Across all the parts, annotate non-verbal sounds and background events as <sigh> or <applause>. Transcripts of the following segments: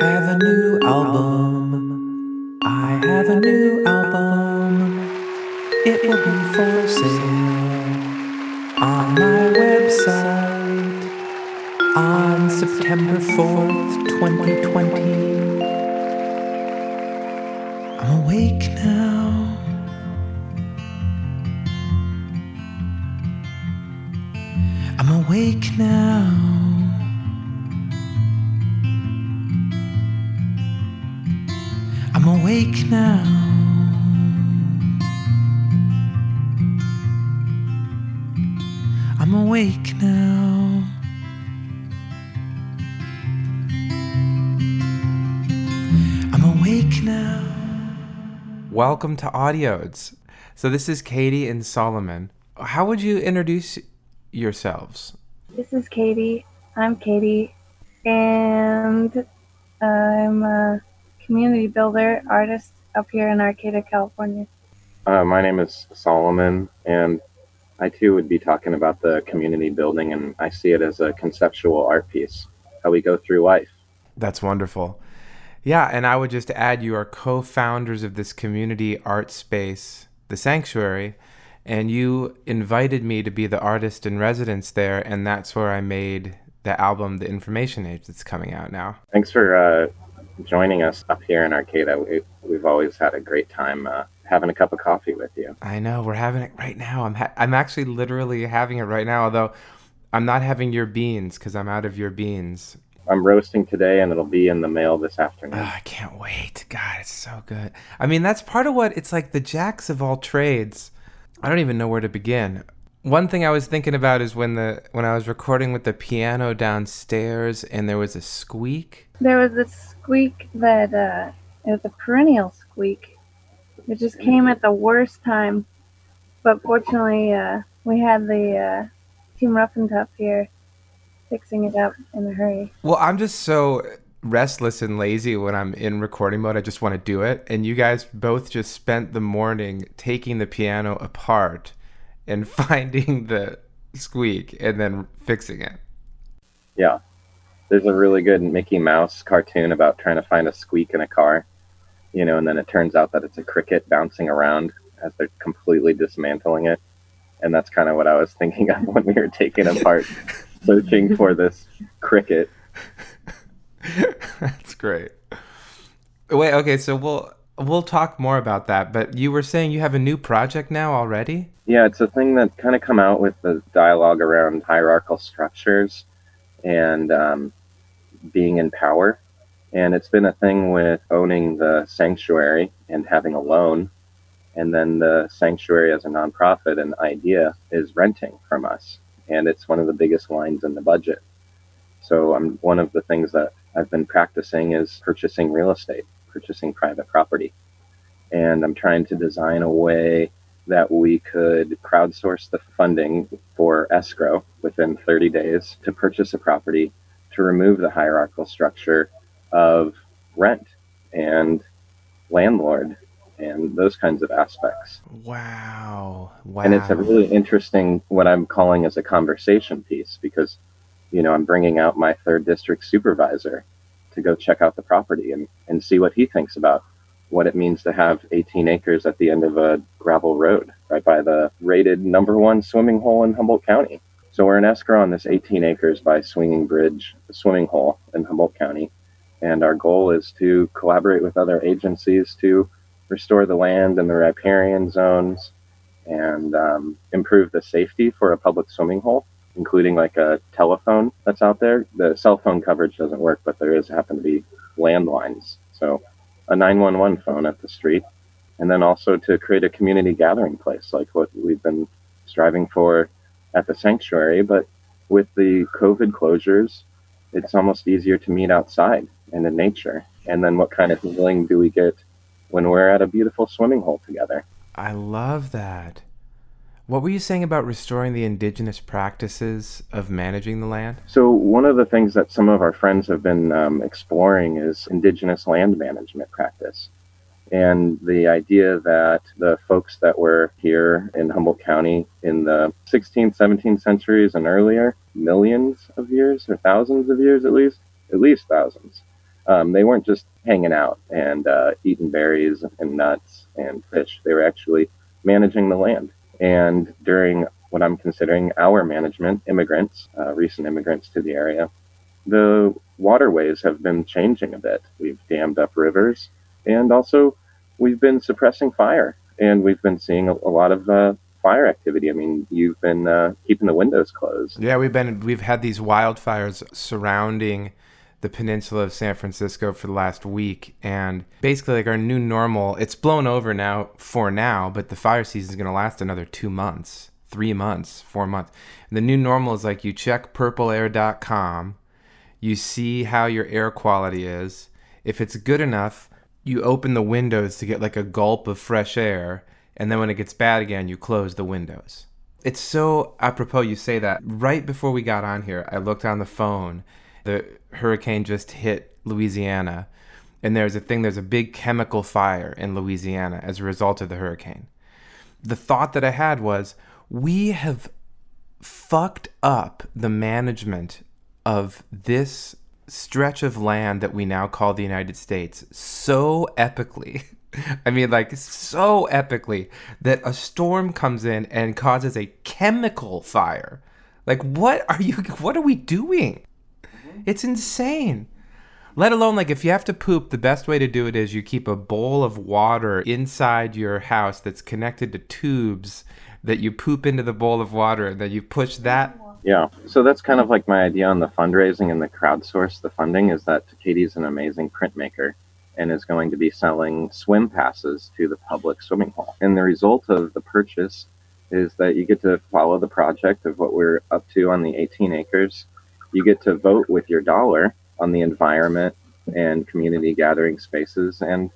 have a new album. I have a new album. It will be for sale on my website on September 4th, 2020. I'm awake now. I'm awake now. Now. I'm awake now. I'm awake now. Welcome to Audiodes. So this is Katie and Solomon. How would you introduce yourselves? This is Katie. I'm Katie, and I'm a community builder artist up here in Arcata, California. Uh, my name is Solomon, and I too would be talking about the community building, and I see it as a conceptual art piece, how we go through life. That's wonderful. Yeah, and I would just add you are co-founders of this community art space, the Sanctuary, and you invited me to be the artist in residence there, and that's where I made the album, The Information Age, that's coming out now. Thanks for uh, joining us up here in Arcata. We, we've always had a great time uh, having a cup of coffee with you. I know we're having it right now. I'm ha- I'm actually literally having it right now, although I'm not having your beans because I'm out of your beans. I'm roasting today, and it'll be in the mail this afternoon. Oh, I can't wait. God, it's so good. I mean, that's part of what it's like the jacks of all trades. I don't even know where to begin. One thing I was thinking about is when the when I was recording with the piano downstairs and there was a squeak. There was a squeak that uh, it was a perennial squeak. It just came at the worst time, but fortunately, uh, we had the uh, team Rough and Tough here fixing it up in a hurry. Well, I'm just so restless and lazy when I'm in recording mode. I just want to do it. And you guys both just spent the morning taking the piano apart and <laughs> finding the squeak and then fixing it. Yeah. There's a really good Mickey Mouse cartoon about trying to find a squeak in a car, you know, and then it turns out that it's a cricket bouncing around as they're completely dismantling it. And that's kind of what I was <laughs> thinking of when we were taking apart, <laughs> searching for this cricket. That's great. Wait, okay, so we'll we'll talk more about that, but you were saying you have a new project now already? Yeah, it's a thing that kind of come out with the dialogue around hierarchical structures and um, being in power. And it's been a thing with owning the sanctuary and having a loan. And then the sanctuary as a nonprofit and idea is renting from us. And it's one of the biggest lines in the budget. So I'm one of the things that I've been practicing is purchasing real estate, purchasing private property. And I'm trying to design a way that we could crowdsource the funding for escrow within 30 days to purchase a property to remove the hierarchical structure of rent and landlord and those kinds of aspects. Wow. Wow. And it's a really interesting, what I'm calling as a conversation piece because, you know, I'm bringing out my third district supervisor to go check out the property and, and see what he thinks about what it means to have 18 acres at the end of a gravel road right by the rated number one swimming hole in Humboldt County. So we're in escrow on this 18 acres by Swinging Bridge swimming hole in Humboldt County. And our goal is to collaborate with other agencies to restore the land and the riparian zones and um, improve the safety for a public swimming hole, including like a telephone that's out there. The cell phone coverage doesn't work, but there is happen to be landlines. So a 911 phone at the street, and then also to create a community gathering place like what we've been striving for at the sanctuary. But with the COVID closures, it's almost easier to meet outside and in nature. And then what kind of healing do we get when we're at a beautiful swimming hole together? I love that. What were you saying about restoring the indigenous practices of managing the land? So, one of the things that some of our friends have been um, exploring is indigenous land management practice. And the idea that the folks that were here in Humboldt County in the 16th, 17th centuries and earlier, millions of years or thousands of years at least, at least thousands, Um, they weren't just hanging out and uh, eating berries and nuts and fish. They were actually managing the land. And during what I'm considering our management, immigrants, uh, recent immigrants to the area, the waterways have been changing a bit. We've dammed up rivers, and also we've been suppressing fire, and we've been seeing a, a lot of uh, fire activity. I mean, you've been uh, keeping the windows closed. Yeah, we've been we've had these wildfires surrounding the peninsula of San Francisco for the last week and basically like our new normal it's blown over now for now but the fire season is going to last another 2 months 3 months 4 months. And the new normal is like you check purpleair.com you see how your air quality is. If it's good enough you open the windows to get like a gulp of fresh air and then when it gets bad again you close the windows. It's so apropos you say that right before we got on here i looked on the phone the hurricane just hit Louisiana, and there's a thing, there's a big chemical fire in Louisiana as a result of the hurricane. The thought that I had was, we have fucked up the management of this stretch of land that we now call the United States so epically. <laughs> I mean, like, so epically that a storm comes in and causes a chemical fire. Like, what are you, what are we doing? It's insane. Let alone, like, if you have to poop, the best way to do it is you keep a bowl of water inside your house that's connected to tubes that you poop into the bowl of water and then you push that. Yeah. So that's kind of like my idea on the fundraising and the crowdsource the funding is that Katie's an amazing printmaker and is going to be selling swim passes to the public swimming hole. And the result of the purchase is that you get to follow the project of what we're up to on the 18 acres you get to vote with your dollar on the environment and community gathering spaces and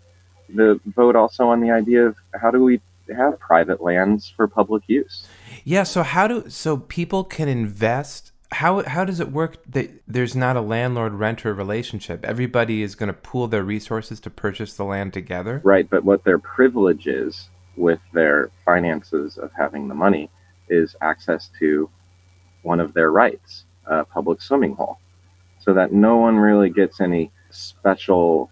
the vote also on the idea of how do we have private lands for public use. Yeah so how do so people can invest how how does it work that there's not a landlord renter relationship? Everybody is going to pool their resources to purchase the land together? Right but what their privilege is with their finances of having the money is access to one of their rights uh, public swimming hole so that no one really gets any special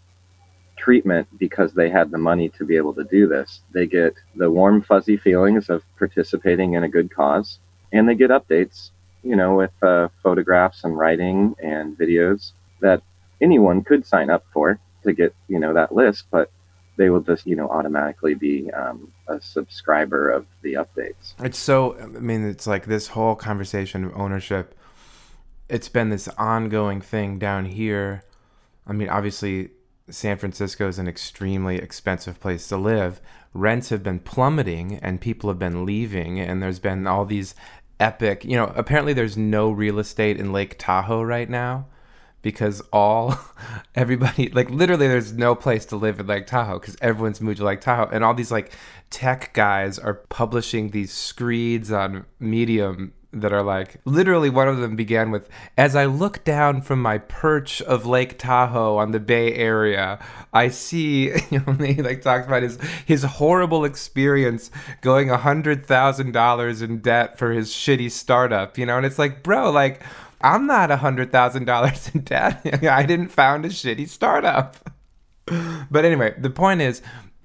treatment because they had the money to be able to do this. They get the warm, fuzzy feelings of participating in a good cause, and they get updates, you know, with uh, photographs and writing and videos that anyone could sign up for to get, you know, that list, but they will just, you know, automatically be um, a subscriber of the updates. It's so, I mean, it's like this whole conversation of ownership it's been this ongoing thing down here. I mean, obviously, San Francisco is an extremely expensive place to live. Rents have been plummeting and people have been leaving, and there's been all these epic, you know, apparently there's no real estate in Lake Tahoe right now because all <laughs> everybody like literally there's no place to live in Lake Tahoe because everyone's moved to Lake Tahoe and all these like tech guys are publishing these screeds on Medium that are like literally one of them began with as I look down from my perch of Lake Tahoe on the Bay Area, I see <laughs> you know he like talks about his his horrible experience going a hundred thousand dollars in debt for his shitty startup, you know, and it's like, bro, like I'm not a hundred thousand dollars in debt. <laughs> I didn't found a shitty startup. <laughs> But anyway, the point is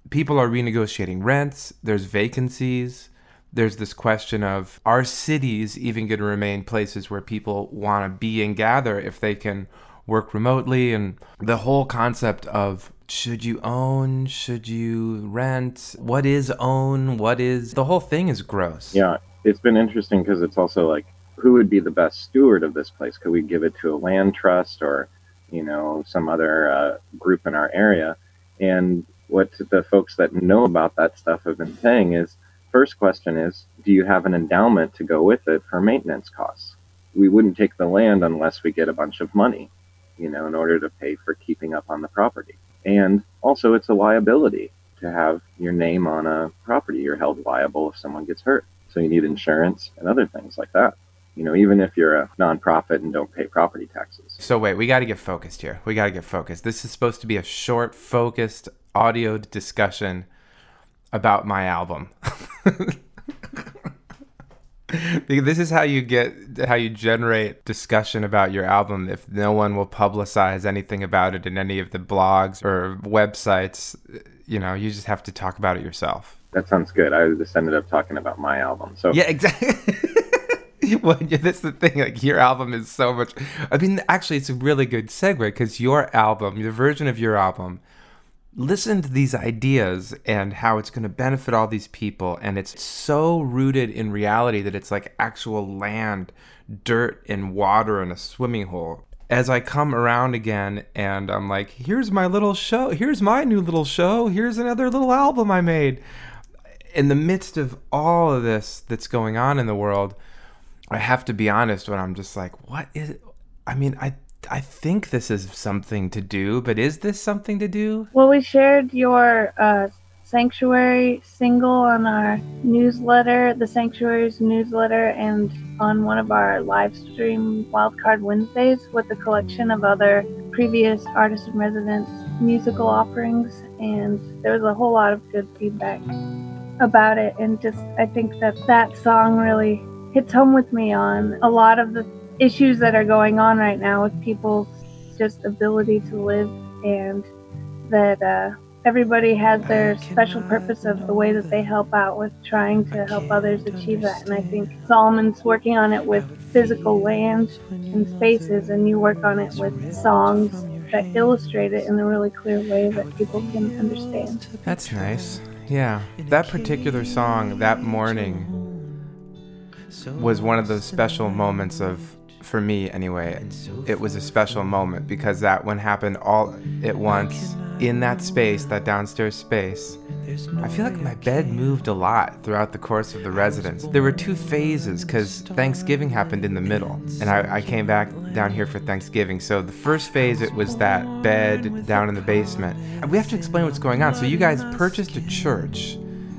people are renegotiating rents, there's vacancies there's this question of are cities even going to remain places where people want to be and gather if they can work remotely? And the whole concept of should you own? Should you rent? What is own? What is the whole thing is gross. Yeah it's been interesting because it's also like who would be the best steward of this place? Could we give it to a land trust or you know some other uh, group in our area? And what the folks that know about that stuff have been saying is First question is Do you have an endowment to go with it for maintenance costs? We wouldn't take the land unless we get a bunch of money, you know, in order to pay for keeping up on the property. And also, it's a liability to have your name on a property. You're held liable if someone gets hurt. So you need insurance and other things like that. You know, even if you're a nonprofit and don't pay property taxes. So wait, we got to get focused here. We got to get focused. This is supposed to be a short, focused audio discussion about my album. this is how you get how you generate discussion about your album if no one will publicize anything about it in any of the blogs or websites you know you just have to talk about it yourself That sounds good. I just ended up talking about my album. So yeah exactly <laughs> well yeah, that's the thing like your album is so much i mean actually it's a really good segue because your album the version of your album listen to these ideas and how it's going to benefit all these people and it's so rooted in reality that it's like actual land dirt and water and a swimming hole. As i come around again and i'm like here's my little show here's my new little show here's another little album i made. In the midst of all of this that's going on in the world i have to be honest when i'm just like what is it i mean i I think this is something to do, but is this something to do? Well, we shared your uh, Sanctuary single on our newsletter, the Sanctuary's newsletter, and on one of our live stream Wildcard Wednesdays with a collection of other previous artists in residence musical offerings. And there was a whole lot of good feedback about it. And just, I think that that song really hits home with me on a lot of the issues that are going on right now with people's just ability to live and that uh, everybody has their special purpose of the way that they help out with trying to help others achieve that. And i think solomon's working on it with physical land and spaces and you work on it with songs that illustrate it in a really clear way that people can understand. That's nice. Yeah. That particular song, that morning, was one of those special moments of, for me anyway, it was a special moment because that one happened all at once in that space, that downstairs space. I feel like my bed moved a lot throughout the course of the residence. There were two phases because Thanksgiving happened in the middle, and I, I came back down here for Thanksgiving. So the first phase, it was that bed down in the basement. We have to explain what's going on. So you guys purchased a church,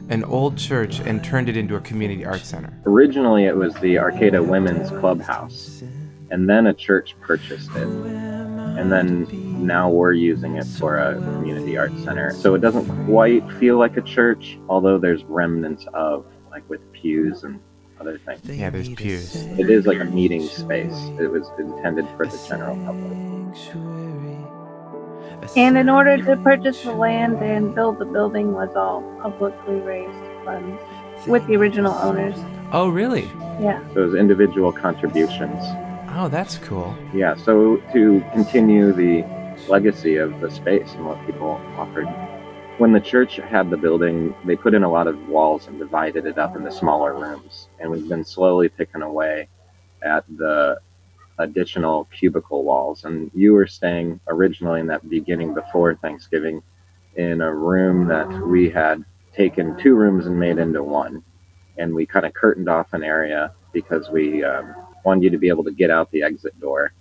an old church, and turned it into a community art center. originally it was the Arcata Women's Clubhouse, and then a church purchased it, and then now we're using it for a community arts center. So it doesn't quite feel like a church, although there's remnants of like with pews and other things. Yeah, there's pews. It is like a meeting space. It was intended for the general public. and in order to purchase the land and build the building was all publicly raised funds with the original owners Oh, really? yeah Those individual contributions. Oh, that's cool. Yeah, so to continue the legacy of the space and what people offered. When the church had the building, they put in a lot of walls and divided it up into smaller rooms. And we've been slowly picking away at the additional cubicle walls. And you were staying originally in that beginning before Thanksgiving in a room that we had taken two rooms and made into one. And we kind of curtained off an area because we um, wanted you to be able to get out the exit door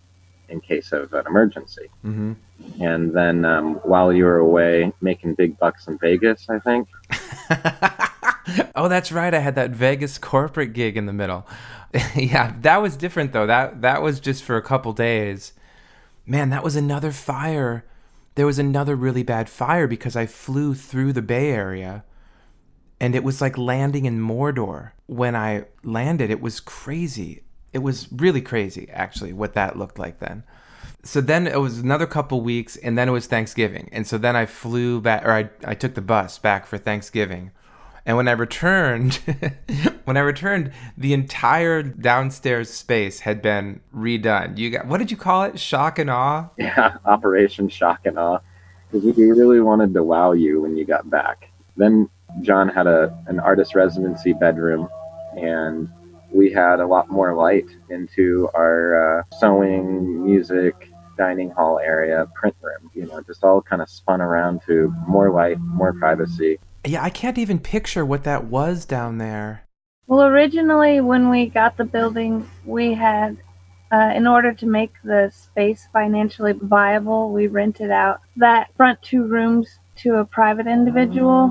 in case of an emergency. Mm-hmm. And then um, while you were away making big bucks in Vegas, I think, <laughs> oh, that's right. I had that Vegas corporate gig in the middle. <laughs> yeah, that was different though. That that was just for a couple days. Man, that was another fire. There was another really bad fire because I flew through the Bay Area and it was like landing in Mordor. When I landed, it was crazy. It was really crazy actually what that looked like then. So then it was another couple weeks and then it was Thanksgiving. And so then I flew back or I I took the bus back for Thanksgiving. And when I returned, <laughs> when I returned, the entire downstairs space had been redone. You got what did you call it? Shock and awe. yeah, <laughs> Operation Shock and Awe, because we really wanted to wow you when you got back. Then John had a an artist residency bedroom, and we had a lot more light into our uh, sewing, music, dining hall area, print room. You know, just all kind of spun around to more light, more privacy. Yeah, I can't even picture what that was down there. Well, originally, when we got the building, we had, uh, in order to make the space financially viable, we rented out that front two rooms to a private individual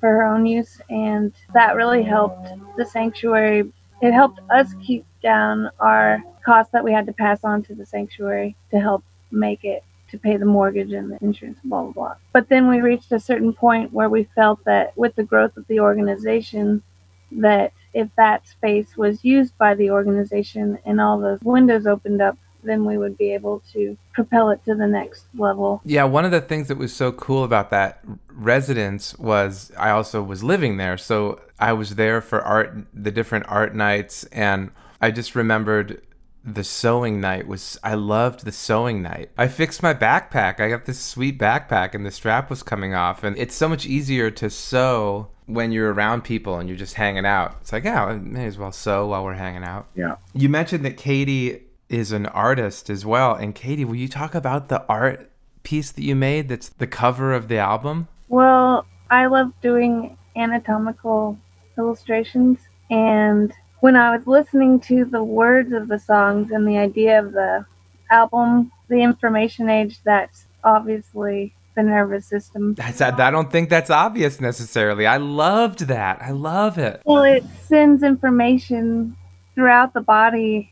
for her own use, and that really helped the sanctuary. It helped us keep down our costs that we had to pass on to the sanctuary to help make it to pay the mortgage and the insurance, blah, blah, blah. But then we reached a certain point where we felt that with the growth of the organization, that if that space was used by the organization and all those windows opened up, then we would be able to propel it to the next level. Yeah, one of the things that was so cool about that residence was I also was living there. So I was there for art, the different art nights, and I just remembered the sewing night was I loved the sewing night. I fixed my backpack. I got this sweet backpack and the strap was coming off and it's so much easier to sew when you're around people and you're just hanging out. It's like, yeah, I may as well sew while we're hanging out. Yeah. You mentioned that Katie is an artist as well. And Katie, will you talk about the art piece that you made that's the cover of the album? Well, I love doing anatomical illustrations and when I was listening to the words of the songs and the idea of the album, the information age, that's obviously the nervous system. That's I don't think that's obvious necessarily. I loved that. I love it. Well, it sends information throughout the body,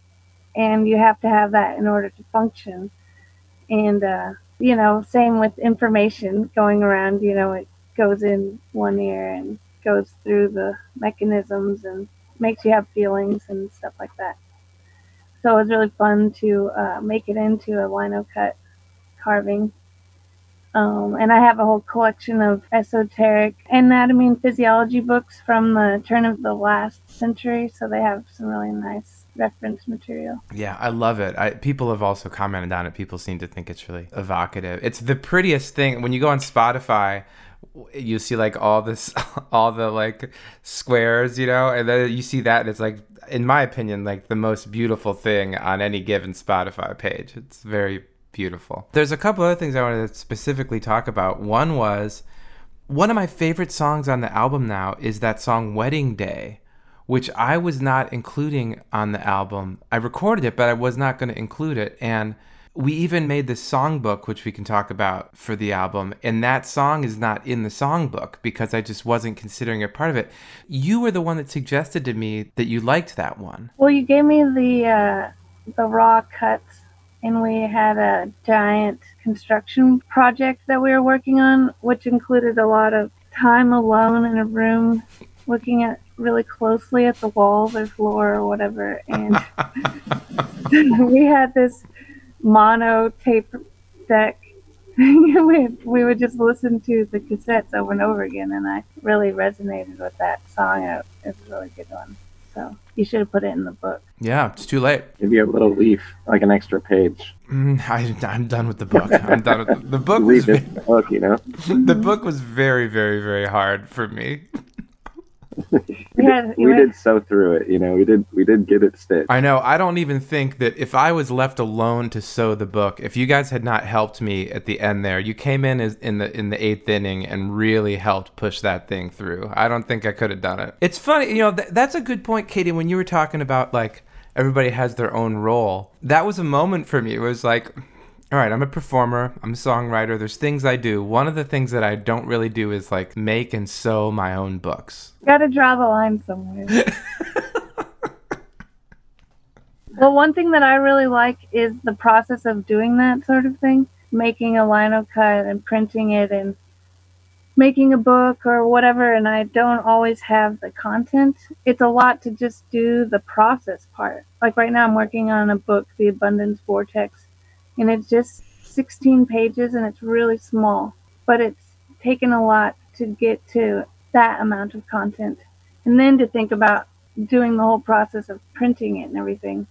and you have to have that in order to function. And uh, you know, same with information going around. You know, it goes in one ear and goes through the mechanisms and makes you have feelings and stuff like that. So it was really fun to uh, make it into a lino cut carving. Um, and I have a whole collection of esoteric anatomy and physiology books from the turn of the last century. So they have some really nice reference material. Yeah, I love it. I, people have also commented on it. People seem to think it's really evocative. It's the prettiest thing. When you go on Spotify, you see like all this <laughs> all the like squares you know and then you see that and it's like in my opinion like the most beautiful thing on any given spotify page it's very beautiful there's a couple other things i wanted to specifically talk about one was one of my favorite songs on the album now is that song wedding day which i was not including on the album i recorded it but i was not going to include it and we even made the songbook, which we can talk about for the album, and that song is not in the songbook because I just wasn't considering it part of it. You were the one that suggested to me that you liked that one. Well, you gave me the uh, the raw cuts, and we had a giant construction project that we were working on, which included a lot of time alone in a room, looking at really closely at the walls or floor or whatever, and <laughs> we had this mono tape deck. <laughs> we, we would just listen to the cassettes over and over again, and I really resonated with that song. It, was a really good one. So you should have put it in the book. Yeah, it's too late. Maybe a little leaf, like an extra page. Mm, <laughs> I, am done with the book. I'm done with the, the book. Leave was, it book, you know. the book was very, very, very hard for me. <laughs> we, did, we did sew through it, you know. We did we did get it stitched. I know. I don't even think that if I was left alone to sew the book, if you guys had not helped me at the end there, you came in as, in the in the eighth inning and really helped push that thing through. I don't think I could have done it. It's funny, you know. Th- that's a good point, Katie. When you were talking about like everybody has their own role, that was a moment for me. It was like all right, I'm a performer, I'm a songwriter. There's things I do. One of the things that I don't really do is like make and sew my own books. Got to draw the line somewhere. <laughs> well, one thing that I really like is the process of doing that sort of thing, making a lino cut and printing it and making a book or whatever and I don't always have the content. It's a lot to just do the process part. Like right now I'm working on a book, The Abundance Vortex and it's just 16 pages and it's really small, but it's taken a lot to get to that amount of content. And then to think about doing the whole process of printing it and everything.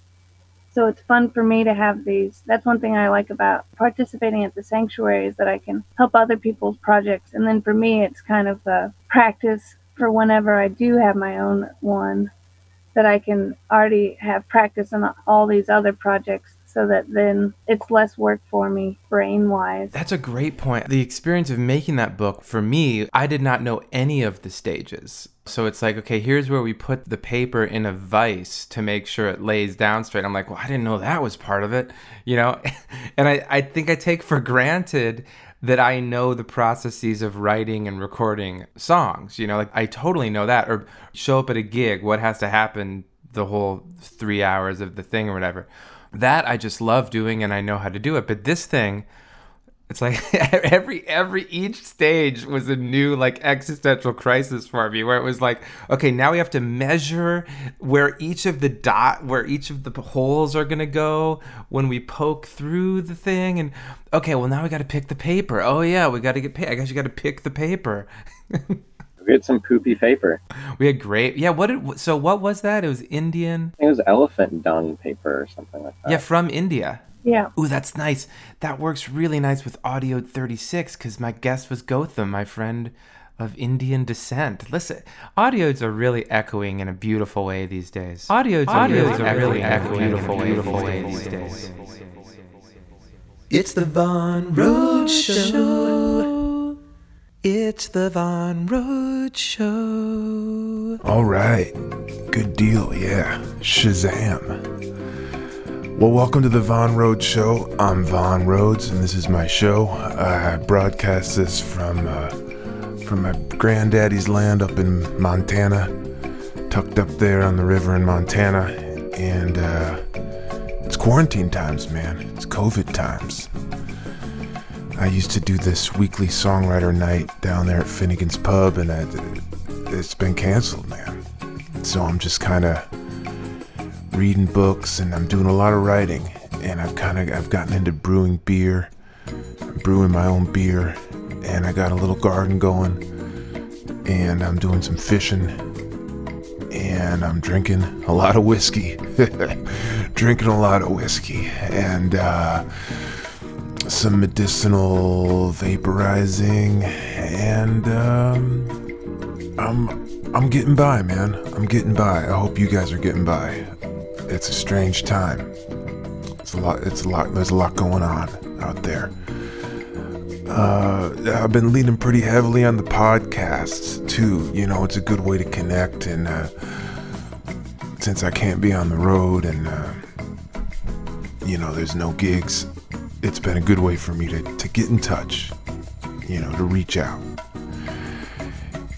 So it's fun for me to have these. That's one thing I like about participating at the sanctuary is that I can help other people's projects. And then for me, it's kind of a practice for whenever I do have my own one that I can already have practice on all these other projects so that then it's less work for me brain wise. That's a great point. The experience of making that book for me, I did not know any of the stages. So it's like, okay, here's where we put the paper in a vise to make sure it lays down straight. I'm like, well, I didn't know that was part of it, you know? <laughs> and I, I think I take for granted that I know the processes of writing and recording songs, you know, like I totally know that. Or show up at a gig, what has to happen the whole three hours of the thing or whatever that I just love doing and I know how to do it. But this thing, It's like <laughs> every every each stage was a new like existential crisis for me where it was like, okay, now we have to measure where each of the dot where each of the holes are gonna go when we poke through the thing and okay, well now we gotta pick the paper. Oh yeah, we gotta get paid I guess you gotta pick the paper. <laughs> We had some poopy paper. we had great yeah, what did so what was that? It was Indian I think it was elephant dung paper or something like that. Yeah, from India. Yeah. Ooh, that's nice. That works really nice with Audio 36 because my guest was Gotham, my friend of Indian descent. Listen, audios are really echoing in a beautiful way these days. Audios, Audiodes are are really really echoing in a echoing beautiful, way these days. It's the Von Road Show. It's the Von Road Show. All right. Good deal. Yeah. Shazam. Well, welcome to the Von Rhodes Show. I'm Von Rhodes, and this is my show. I broadcast this from uh, from my granddaddy's land up in Montana, tucked up there on the river in Montana, and uh, it's quarantine times, man. It's COVID times. I used to do this weekly songwriter night down there at Finnegan's Pub, and I, it's been canceled, man. So I'm just kind of reading books, and I'm doing a lot of writing. And I've kind of I've gotten into brewing beer, I'm brewing my own beer, and I got a little garden going, and I'm doing some fishing, and I'm drinking a lot of whiskey, <laughs> drinking a lot of whiskey, and. uh some medicinal vaporizing, and um, I'm I'm getting by, man. I'm getting by. I hope you guys are getting by. It's a strange time. It's a lot. It's a lot. There's a lot going on out there. Uh, I've been leaning pretty heavily on the podcasts too. You know, it's a good way to connect, and uh, since I can't be on the road, and uh, you know, there's no gigs it's been a good way for me to, to get in touch, you know, to reach out.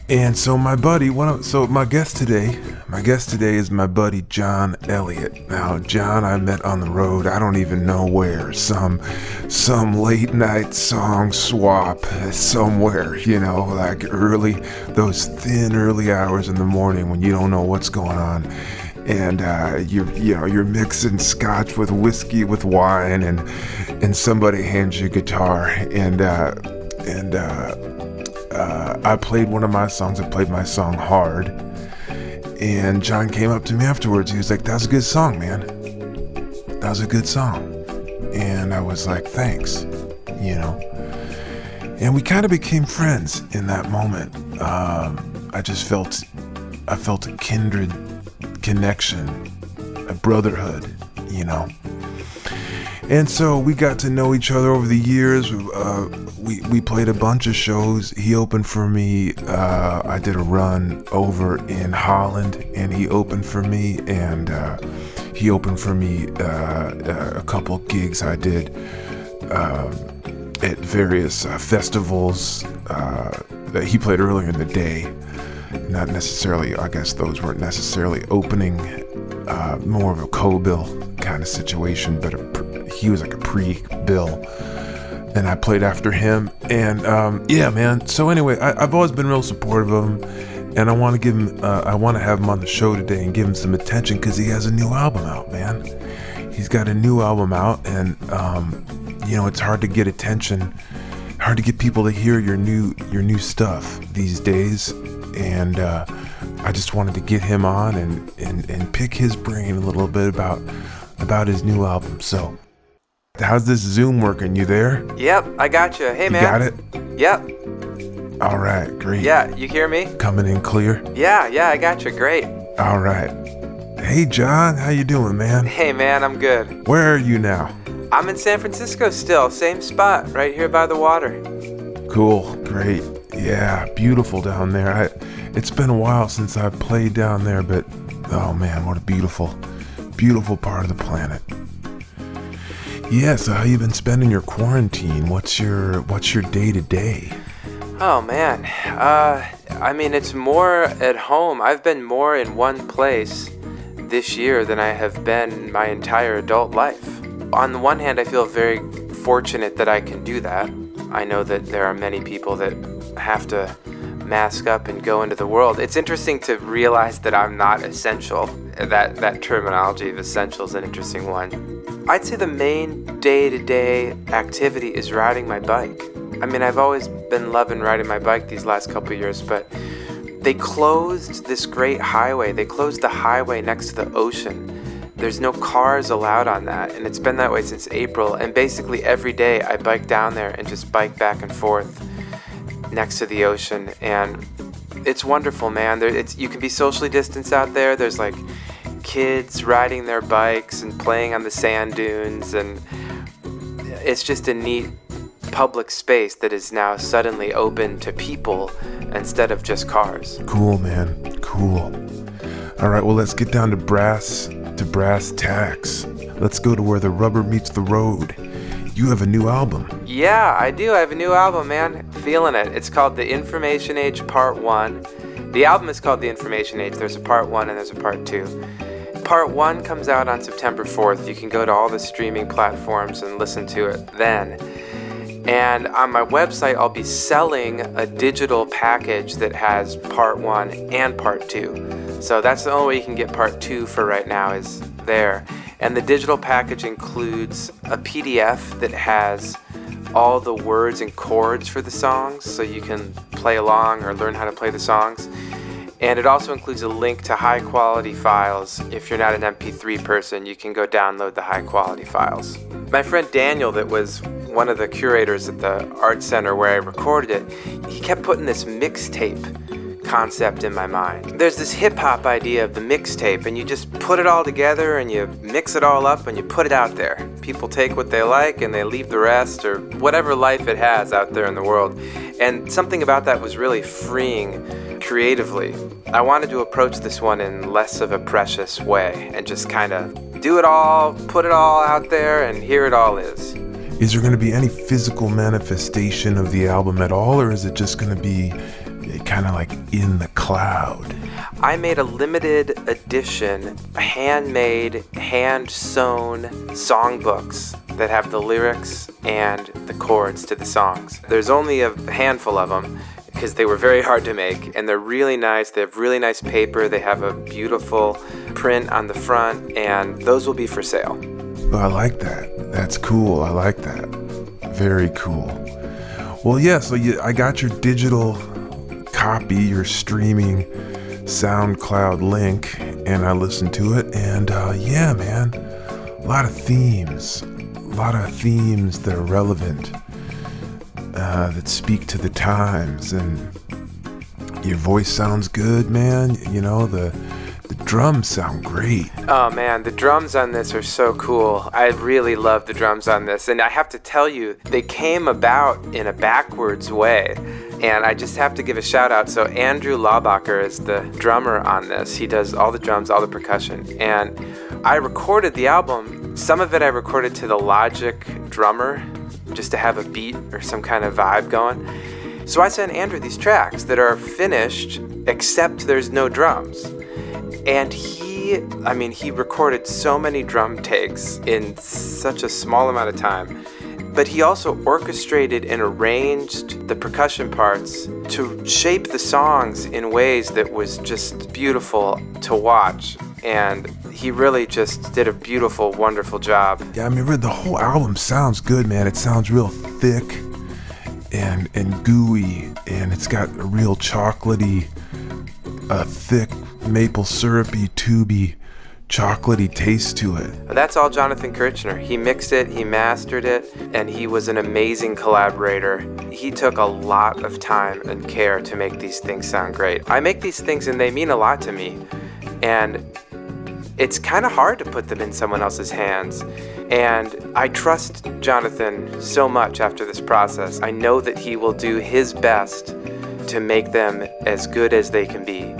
And so my buddy, one of, so my guest today, my guest today is my buddy John Elliott. Now, John, I met on the road. I don't even know where. Some, some late night song swap somewhere. You know, like early, those thin early hours in the morning when you don't know what's going on and uh, you're you know you're mixing scotch with whiskey with wine and and somebody hands you a guitar. And uh, and uh, uh, I played one of my songs I played my song hard. And John came up to me afterwards. He was like "That's a good song man. That was a good song. And I was like thanks you know. And we kind of became friends in that moment. Um, I just felt I felt a kindred connection, a brotherhood, you know. And so we got to know each other over the years. Uh, we, we played a bunch of shows. He opened for me. Uh, I did a run over in Holland, and he opened for me. And uh, he opened for me uh, a couple gigs I did um, at various uh, festivals uh, that he played earlier in the day not necessarily, I guess those weren't necessarily opening, uh, more of a co-bill kind of situation, but a, he was like a pre-bill. And I played after him. And um, yeah, man. So anyway, I, have always been real supportive of him. And I want to give him, uh, I want to have him on the show today and give him some attention because he has a new album out, man. He's got a new album out. And, um, you know, it's hard to get attention hard to get people to hear your new your new stuff these days and uh, I just wanted to get him on and, and, and pick his brain a little bit about about his new album. So, how's this Zoom working? You there? Yep, I got you. Hey, you man. got it? Yep. All right, great. Yeah, you hear me? Coming in clear? Yeah, yeah, I got you. Great. All right. Hey, John, how you doing, man? Hey, man, I'm good. Where are you now? I'm in San Francisco still, same spot, right here by the water. Cool, great. Yeah, beautiful down there. I, it's been a while since I played down there, but oh man, what a beautiful, beautiful part of the planet. Yeah, so how you been spending your quarantine? What's your what's your day to day? Oh man, uh, I mean it's more at home. I've been more in one place this year than I have been my entire adult life. On the one hand, I feel very fortunate that I can do that I know that there are many people that have to mask up and go into the world. It's interesting to realize that I'm not essential. That that terminology of essential is an interesting one. I'd say the main day-to-day activity is riding my bike. I mean, I've always been loving riding my bike these last couple years, but they closed this great highway. They closed the highway next to the ocean. There's no cars allowed on that, and it's been that way since April. And basically, every day I bike down there and just bike back and forth next to the ocean. And it's wonderful, man. There, it's, you can be socially distanced out there. There's like kids riding their bikes and playing on the sand dunes, and it's just a neat public space that is now suddenly open to people instead of just cars. Cool, man. Cool. All right, well, let's get down to brass to brass tacks. Let's go to where the rubber meets the road. You have a new album. Yeah, I do. I have a new album, man. Feeling it. It's called The Information Age Part 1. The album is called The Information Age. There's a part 1 and there's a part 2. Part 1 comes out on September 4th. You can go to all the streaming platforms and listen to it then. And on my website, I'll be selling a digital package that has part one and part two. So that's the only way you can get part two for right now is there. And the digital package includes a PDF that has all the words and chords for the songs so you can play along or learn how to play the songs. And it also includes a link to high quality files. If you're not an MP3 person, you can go download the high quality files. My friend Daniel, that was one of the curators at the art center where I recorded it, he kept putting this mixtape concept in my mind. There's this hip hop idea of the mixtape, and you just put it all together and you mix it all up and you put it out there. People take what they like and they leave the rest, or whatever life it has out there in the world. And something about that was really freeing creatively. I wanted to approach this one in less of a precious way and just kind of do it all, put it all out there, and here it all is. Is there going to be any physical manifestation of the album at all, or is it just going to be kind of like in the cloud? I made a limited edition, handmade, hand sewn songbooks that have the lyrics and the chords to the songs. There's only a handful of them because they were very hard to make and they're really nice. They have really nice paper, they have a beautiful print on the front, and those will be for sale. I like that. That's cool. I like that. Very cool. Well, yeah, so you, I got your digital copy, your streaming SoundCloud link, and I listened to it. And uh, yeah, man, a lot of themes, a lot of themes that are relevant, uh, that speak to the times. And your voice sounds good, man. You know, the drums sound great. Oh man, the drums on this are so cool. I really love the drums on this. And I have to tell you, they came about in a backwards way. And I just have to give a shout out. So, Andrew Laubacher is the drummer on this. He does all the drums, all the percussion. And I recorded the album. Some of it I recorded to the Logic drummer just to have a beat or some kind of vibe going. So I sent Andrew these tracks that are finished, except there's no drums. And he, I mean, he recorded so many drum takes in such a small amount of time. But he also orchestrated and arranged the percussion parts to shape the songs in ways that was just beautiful to watch. And he really just did a beautiful, wonderful job. Yeah, I mean, the whole album sounds good, man. It sounds real thick and and gooey, and it's got a real chocolatey, uh, thick maple syrupy, tubey, chocolatey taste to it. That's all Jonathan Kirchner. He mixed it, he mastered it, and he was an amazing collaborator. He took a lot of time and care to make these things sound great. I make these things and they mean a lot to me. And it's kind of hard to put them in someone else's hands. And I trust Jonathan so much after this process. I know that he will do his best to make them as good as they can be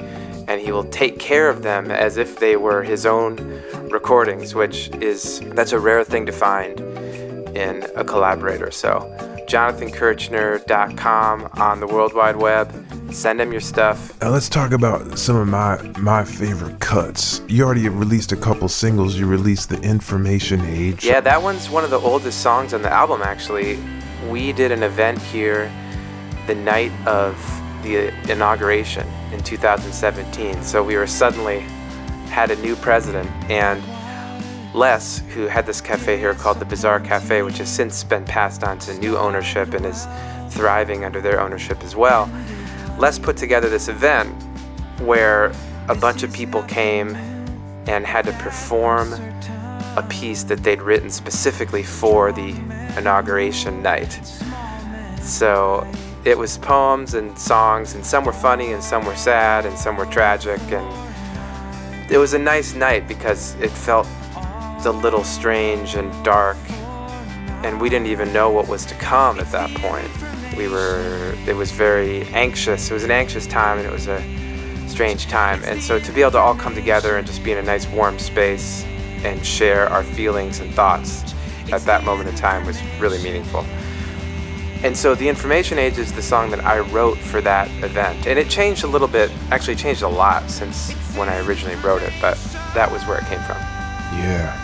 and he will take care of them as if they were his own recordings, which is that's a rare thing to find in a collaborator. So, jonathankirchner.com on the World Wide Web. Send him your stuff. Now let's talk about some of my my favorite cuts. You already released a couple singles. You released the Information Age. Yeah, that one's one of the oldest songs on the album actually we did an event here the night of the inauguration in 2017. So we were suddenly had a new president and Les, who had this cafe here called the Bazaar Cafe, which has since been passed on to new ownership and is thriving under their ownership as well. Les put together this event where a bunch of people came and had to perform a piece that they'd written specifically for the inauguration night. So it was poems and songs, and some were funny, and some were sad, and some were tragic. And it was a nice night because it felt a little strange and dark, and we didn't even know what was to come at that point. We were, it was very anxious. It was an anxious time, and it was a strange time. And so to be able to all come together and just be in a nice warm space and share our feelings and thoughts at that moment in time was really meaningful. And so The Information Age is the song that I wrote for that event. And it changed a little bit, actually changed a lot since when I originally wrote it, but that was where it came from. Yeah.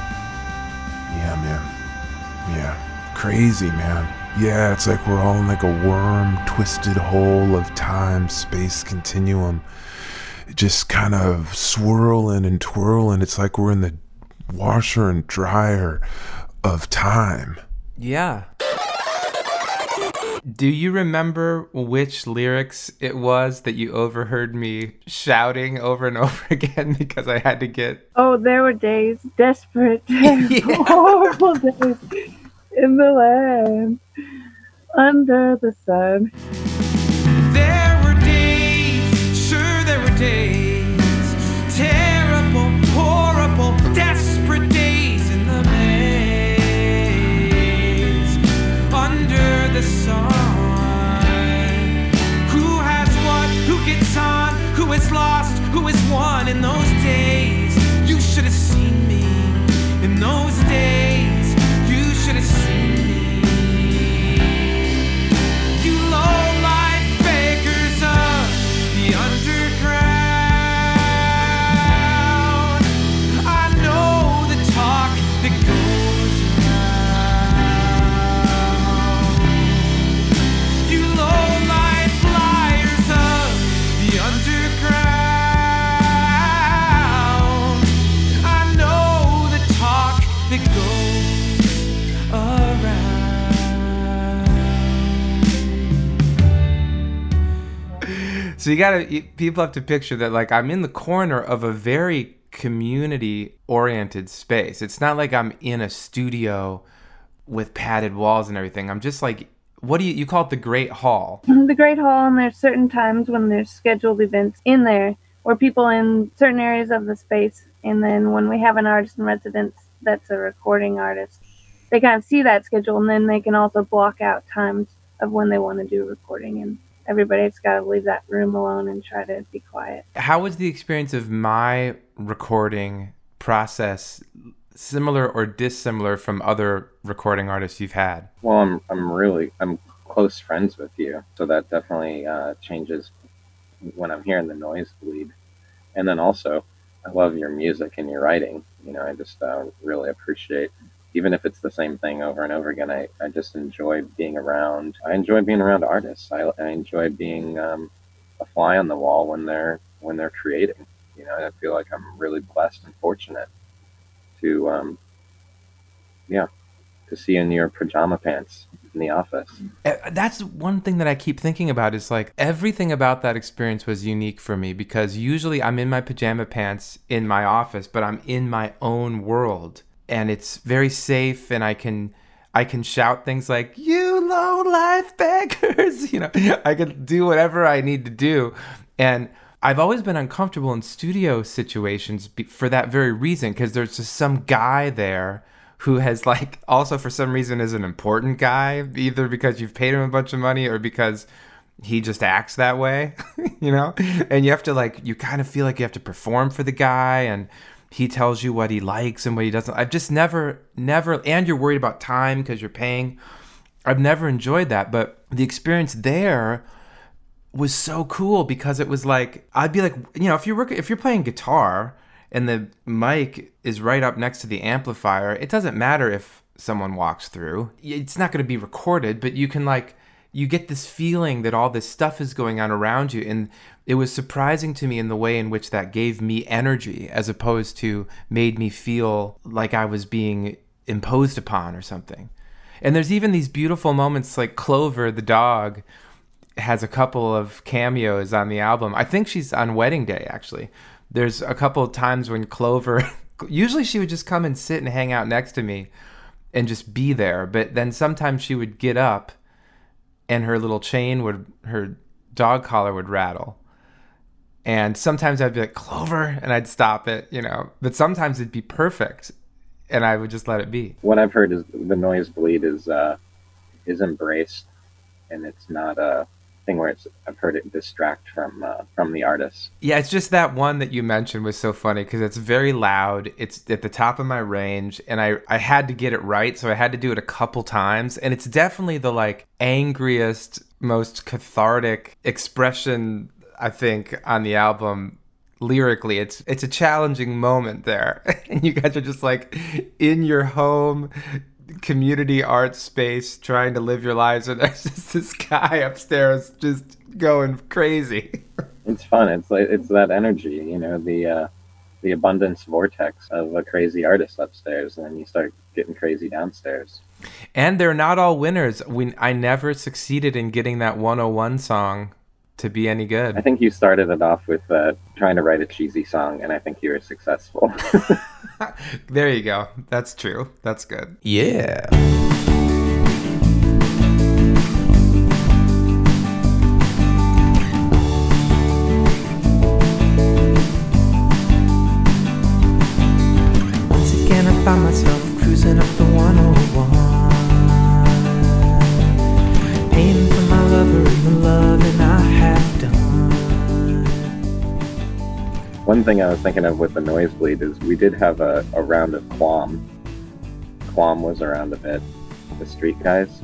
Yeah, man. Yeah. Crazy, man. Yeah, it's like we're all in like a worm twisted hole of time space continuum. Just kind of swirling and twirling. It's like we're in the washer and dryer of time. Yeah. Do you remember which lyrics it was that you overheard me shouting over and <laughs> over again because I had to get. Oh, there were days, desperate, <laughs> horrible days in the land under the sun. Is lost? Who is won in those days? You should have seen me in those days. So you gotta, you, people have to picture that like I'm in the corner of a very community oriented space. It's not like I'm in a studio with padded walls and everything. I'm just like, what do you, you call it the Great Hall? Mm-hmm, the Great Hall, and there's certain times when there's scheduled events in there where people in certain areas of the space, and then when we have an artist in residence that's a recording artist, they kind of see that schedule, and then they can also block out times of when they want to do recording, and everybody's got to leave that room alone and try to be quiet. How was the experience of my recording process similar or dissimilar from other recording artists you've had? Well, I'm I'm really I'm close friends with you, so that definitely uh, changes when I'm hearing the noise bleed. And then also, I love your music and your writing. You know, I just uh, really appreciate, even if it's the same thing over and over again. I, I just enjoy being around. I enjoy being around artists. I, I enjoy being um, a fly on the wall when they're when they're creating. You know, I feel like I'm really blessed and fortunate to, um, yeah, to see in your pajama pants in the office. Uh, That's one thing that I keep thinking about is like everything about that experience was unique for me because usually I'm in my pajama pants in my office, but I'm in my own world and it's very safe and I can I can shout things like you low life beggars, <laughs> you know. I can do whatever I need to do and I've always been uncomfortable in studio situations for that very reason because there's just some guy there who has like <laughs> also for some reason is an important guy either because you've paid him a bunch of money or because he just acts that way <laughs> you know and you have to like you kind of feel like you have to perform for the guy and he tells you what he likes and what he doesn't i've just never never and you're worried about time because you're paying i've never enjoyed that but the experience there was so cool because it was like I'd be like, you know, if you're working, if you're playing guitar and the mic is right up next to the amplifier, it doesn't matter if someone walks through. It's not going to be recorded, but you can like you get this feeling that all this stuff is going on around you and it was surprising to me in the way in which that gave me energy as opposed to made me feel like I was being imposed upon or something. And there's even these beautiful moments like Clover the dog has a couple of cameos on the album. I think she's on wedding day actually. There's a couple of times when Clover <laughs> usually she would just come and sit and hang out next to me and just be there, but then sometimes she would get up and her little chain would her dog collar would rattle. And sometimes I'd be like, Clover, and I'd stop it, you know. But sometimes it'd be perfect and I would just let it be. What I've heard is the noise bleed is uh, is embraced, and it's not a thing where it's. I've heard it distract from uh, from the artist. Yeah, it's just that one that you mentioned was so funny because it's very loud. It's at the top of my range, and I I had to get it right, so I had to do it a couple times, and it's definitely the like angriest, most cathartic expression I think on the album lyrically it's it's a challenging moment there <laughs> and you guys are just like in your home community art space trying to live your lives and <laughs> there's just this guy upstairs just going crazy. It's fun. It's like it's that energy you know the uh the abundance vortex of a crazy artist upstairs and then you start getting crazy downstairs. And they're not all winners. We i never succeeded in getting that 101 song to be any good. I think you started it off with uh, trying to write a cheesy song, and I think you were successful. <laughs> there you go. That's true. That's good. Yeah. Thing I was thinking of with the noise bleed is we did have a, a round of Quam. Quam was around a bit. The street guys.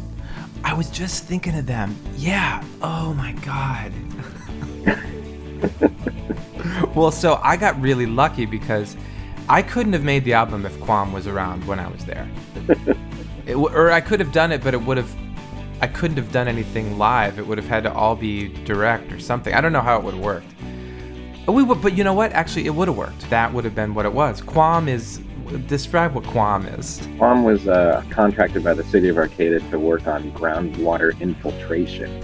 I was just thinking of them. Yeah. Oh my god. <laughs> well, so I got really lucky because I couldn't have made the album if Quam was around when I was there. <laughs> it, or I could have done it, but it would have. I couldn't have done anything live. It would have had to all be direct or something. I don't know how it would have worked. We would, but you know what? Actually, it would have worked. That would have been what it was. Quam is. Describe what Quam is. Quam was uh, contracted by the city of Arcata to work on groundwater infiltration,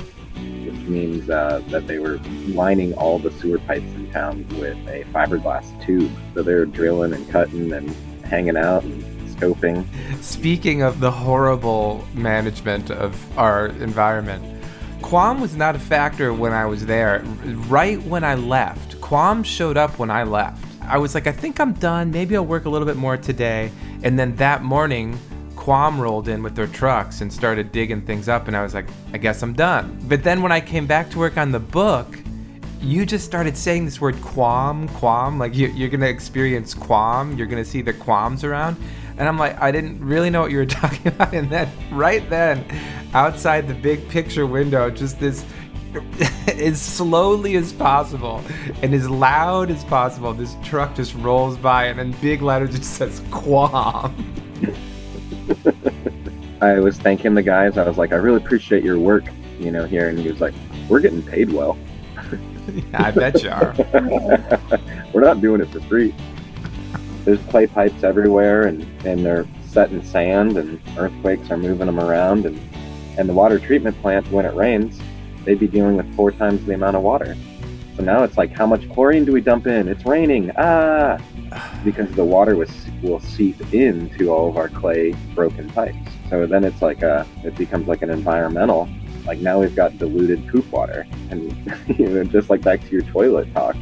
which means uh, that they were lining all the sewer pipes in town with a fiberglass tube. So they were drilling and cutting and hanging out and scoping. Speaking of the horrible management of our environment, Quam was not a factor when I was there. Right when I left, Quam showed up when I left. I was like, I think I'm done. Maybe I'll work a little bit more today. And then that morning, Quam rolled in with their trucks and started digging things up. And I was like, I guess I'm done. But then when I came back to work on the book, you just started saying this word quam, quam. Like you, you're going to experience quam. You're going to see the quams around. And I'm like, I didn't really know what you were <laughs> talking about. And then, right then, outside the big picture window, just this <laughs> as slowly as possible and as loud as possible, this truck just rolls by and in big letters just <laughs> says Quam. I was thanking the guys. I was like, I really appreciate your work, you know, here. And he was like, We're getting paid well. I bet you are. We're not doing it for free. There's clay pipes everywhere, and, and they're set in sand, and earthquakes are moving them around. And, and the water treatment plant, when it rains, they'd be dealing with four times the amount of water. So now it's like, how much chlorine do we dump in? It's raining. Ah! Because the water was, will seep into all of our clay broken pipes. So then it's like a, it becomes like an environmental. Like now we've got diluted poop water, and <laughs> you know, just like back to your toilet talk.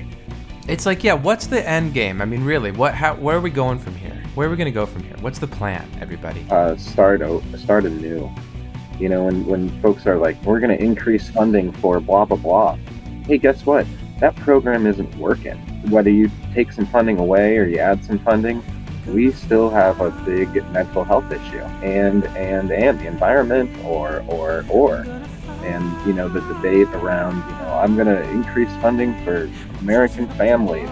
It's like, yeah, what's the end game? I mean, really, what? How? Where are we going from here? Where are we going to go from here? What's the plan, everybody? Uh, start o- start anew. You know, when when folks are like, we're going to increase funding for blah blah blah. Hey, guess what? That program isn't working. Whether you take some funding away or you add some funding, we still have a big mental health issue, and and and the environment, or or or and you know the debate around you know I'm going to increase funding for American families.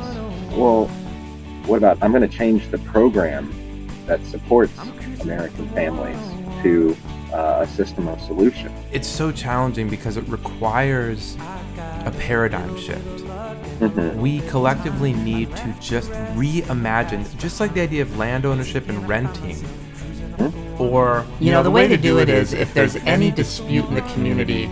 Well, what about I'm going to change the program that supports American families to uh, a system of solution. It's so challenging because it requires a paradigm shift. Mhm. We collectively need to just reimagine, just like the idea of land ownership and renting. Or, You know, the way to do it is if there's any dispute in the community,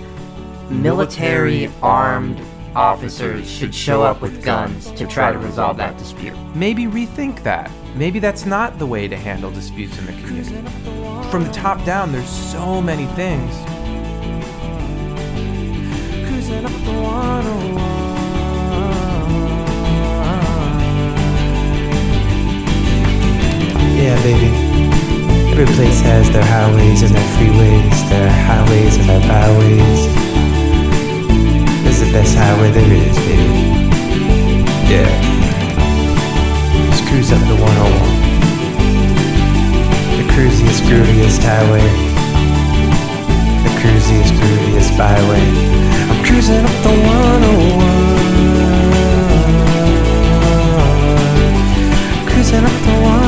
military armed officers should show up with guns to try to resolve that dispute. maybe rethink that. Maybe that's not the way to handle disputes in the community. From the top down, there's so many things. Cruising up the 101. Yeah, baby. Every place has their highways and their freeways, their highways and their byways. The best highway there is, baby. Yeah. Let's cruise up the 101. The cruisiest, grooviest highway. The cruisiest, grooviest byway. I'm cruising up the 101. Cruising up the 101.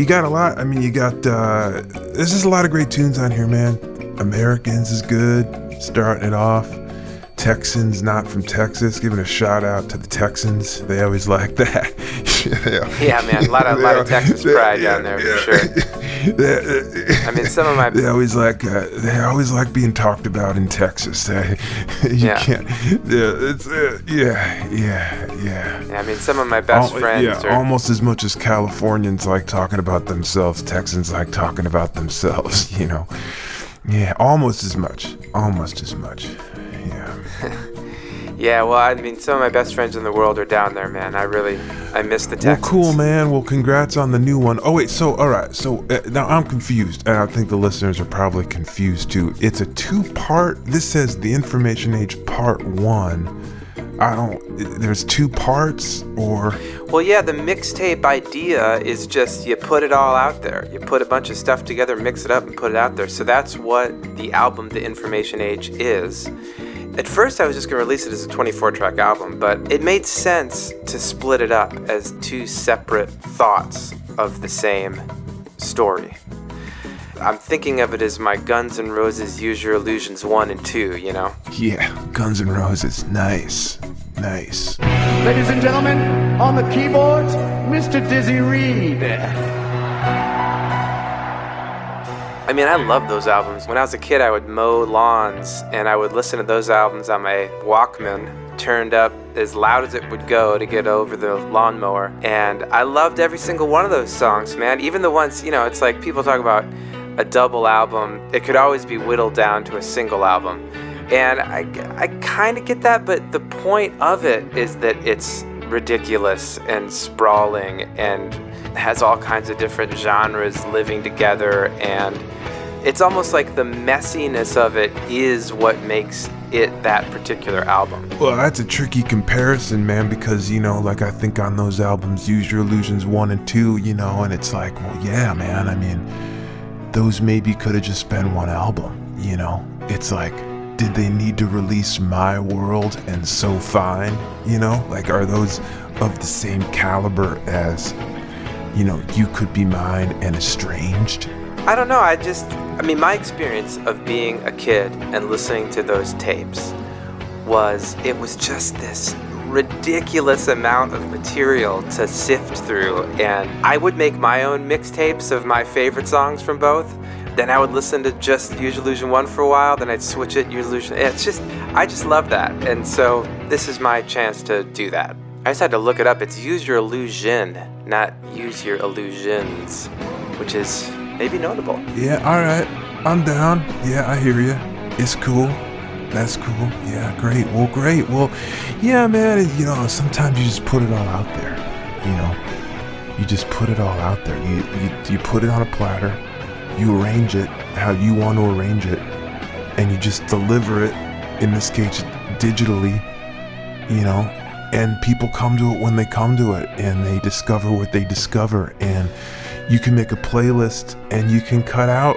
You got a lot. I mean, you got, uh, there's just a lot of great tunes on here, man. Americans is good, starting it off. Texans, not from Texas, giving a shout out to the Texans. They always <laughs> like that. <laughs> Yeah, man, a lot of- lot of Texas pride down there, for sure. <laughs> <laughs> I mean, some of my <laughs> They always like uh, they always like being talked about in Texas. <laughs> They, you Yeah. can't. Yeah, it's uh, yeah, yeah, yeah. I mean, some of my best Al- friends yeah, are. almost as much as Californians like talking about themselves, Texans like talking about themselves. You know, yeah, almost as much, almost as much. Yeah. Yeah, well, I mean, some of my best friends in the world are down there, man. I really, I miss the Well, cool, man. Well, congrats on the new one. Oh wait, so all right, so uh, now I'm confused, and I think the listeners are probably confused too. It's a two-part. This says the Information Age Part One. I don't. There's two parts, or Well, yeah, the mixtape idea is just you put it all out there. You put a bunch of stuff together, mix it up, and put it out there. So that's what the album, The Information Age, is. At first, I was just going to release it as a 24 track album, but it made sense to split it up as two separate thoughts of the same story. I'm thinking of it as my Guns N' Roses Use Your Illusions 1 and 2, you know? yeah, Guns N' Roses. Nice, nice. Ladies and gentlemen, on the keyboards, Mr. Dizzy Reed. I mean, I love those albums. When I was a kid, I would mow lawns and I would listen to those albums on my Walkman, turned up as loud as it would go to get over the lawnmower. And I loved every single one of those songs, man. Even the ones, you know, it's like people talk about a double album, it could always be whittled down to a single album. And I, I kind of get that, but the point of it is that it's ridiculous and sprawling and has all kinds of different genres living together and it's almost like the messiness of it is what makes it that particular album. Well, that's a tricky comparison, man, because, you know, like I think on those albums, Use Your Illusions 1 and 2, you know, and it's like, well, yeah, man, I mean, those maybe could have just been one album, you know? It's like, did they need to release My World and So Fine, you know? Like, are those of the same caliber as, you know, You Could Be Mine and Estranged? I don't know, I just I mean my experience of being a kid and listening to those tapes was it was just this ridiculous amount of material to sift through and I would make my own mixtapes of my favorite songs from both. Then I would listen to just Use Illusion 1 for a while, then I'd switch it, Use Illusion. It's just, I just love that. And so this is my chance to do that. I just had to look it up. It's Use Your Illusion, not Use Your Illusions, which is maybe notable. Yeah, all right. I'm down. Yeah, I hear you. It's cool. That's cool. Yeah, great. Well, great. Well, yeah, man. You know, sometimes you just put it all out there. You know, you just put it all out there. You you, you put it on a platter. You arrange it how you want to arrange it, and you just deliver it. In this case, digitally. You know, and people come to it when they come to it, and they discover what they discover, and you can make a playlist, and you can cut out.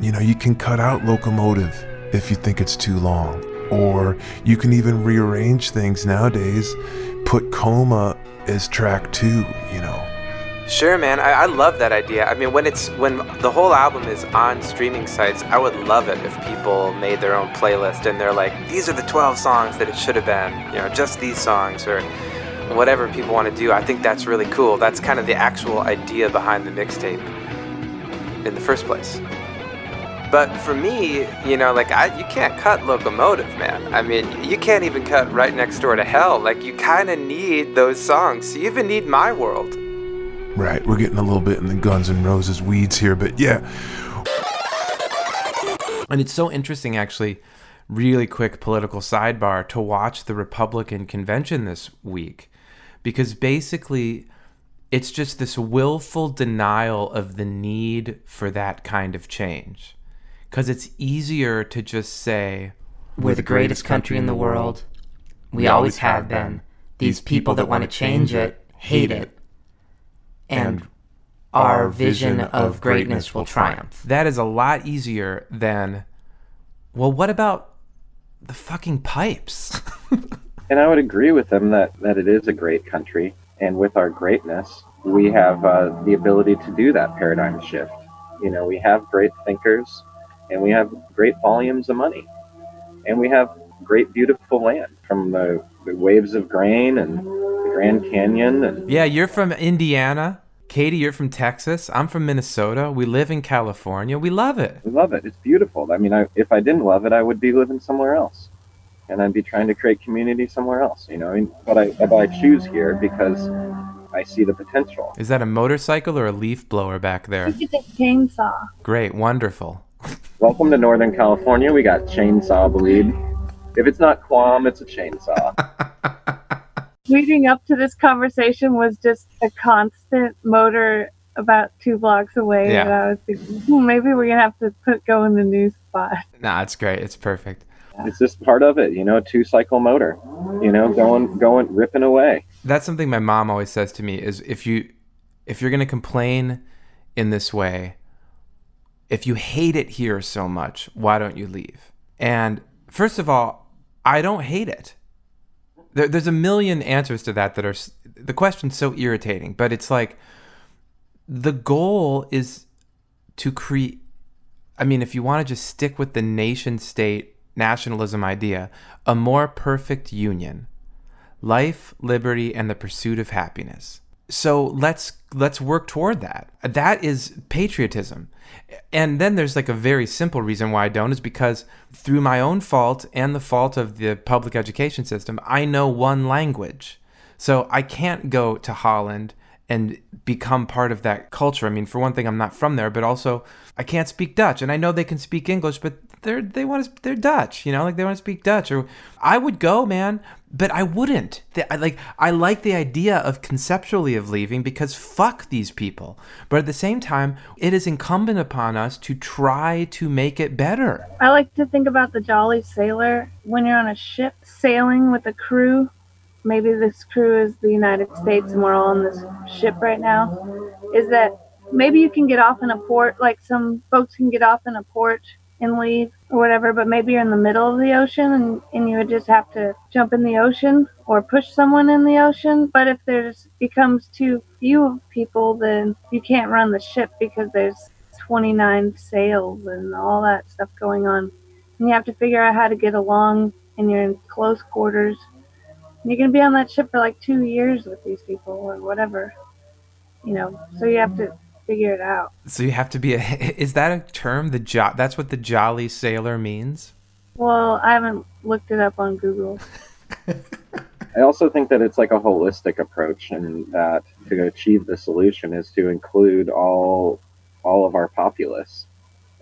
You know, you can cut out locomotive if you think it's too long. Or you can even rearrange things nowadays, put coma as track two, you know. Sure, man. I, I love that idea. I mean, when it's when the whole album is on streaming sites, I would love it if people made their own playlist and they're like, these are the 12 songs that it should have been, you know, just these songs or whatever people want to do. I think that's really cool. That's kind of the actual idea behind the mixtape in the first place. But for me, you know, like I, you can't cut Locomotive, man. I mean, you can't even cut Right Next Door to Hell. Like you kind of need those songs. You even need My World. Right, we're getting a little bit in the Guns N' Roses weeds here, but yeah. And it's so interesting, actually, really quick political sidebar to watch the Republican convention this week because basically it's just this willful denial of the need for that kind of change. Because it's easier to just say, We're the greatest country in the world. We always have been. These people that want to change it hate it. And our vision of greatness will triumph. that is a lot easier than, well, what about the fucking pipes? <laughs> And I would agree with them that, that it is a great country. And with our greatness, we have uh, the ability to do that paradigm shift. You know, we have great thinkers and we have great volumes of money. And we have great, beautiful land from the, the waves of grain and the Grand Canyon. And yeah, you're from Indiana. Katie, you're from Texas. I'm from Minnesota. We live in California. We love it. we love it. It's beautiful. I mean, I, if I didn't love it, I would be living somewhere else. And I'd be trying to create community somewhere else, you know. I mean, but I, but I choose here because I see the potential. Is that a motorcycle or a leaf blower back there? You could take chainsaw. Great, wonderful. <laughs> Welcome to Northern California. We got chainsaw bleed. If it's not Quam, it's a chainsaw. <laughs> Leading up to this conversation was just a constant motor about two blocks away. Yeah. And I was thinking, hmm, maybe we're gonna have to put go in the new spot. <laughs> Nah, it's great. It's perfect. it's just part of it, you know, two cycle motor, you know, going, going, ripping away. That's something my mom always says to me is if you if you're going to complain in this way, if you hate it here so much, why don't you leave? And first of all, I don't hate it. There, there's a million answers to that that are the question's so irritating, but it's like the goal is to create I mean, if you want to just stick with the nation state nationalism idea, a more perfect union. Life, liberty, and the pursuit of happiness. So let's let's work toward that. That is patriotism. And then there's like a very simple reason why I don't is because through my own fault and the fault of the public education system, I know one language. So I can't go to Holland and become part of that culture. I mean, for one thing, I'm not from there, but also I can't speak Dutch, and I know they can speak English, but they're they want to they're Dutch, you know, like they want to speak Dutch. Or I would go, man, but I wouldn't. I like I like the idea of conceptually of leaving because fuck these people. But at the same time, it is incumbent upon us to try to make it better. I like to think about the Jolly Sailor when you're on a ship sailing with a crew. Maybe this crew is the United States and we're all on this ship right now. Is that maybe you can get off in a port, like some folks can get off in a port and leave or whatever, but maybe you're in the middle of the ocean and, and you would just have to jump in the ocean or push someone in the ocean. But if there's becomes too few people, then you can't run the ship because there's 29 sails and all that stuff going on. And you have to figure out how to get along and you're in close quarters. And you're going to be on that ship for like two years with these people or whatever. You know, so you have to figure it out. So you have to be a <laughs> is that a term? The jo- that's what the jolly sailor means? Well, I haven't looked it up on Google. <laughs> I also think that it's like a holistic approach, and that to achieve the solution is to include all all of our populace,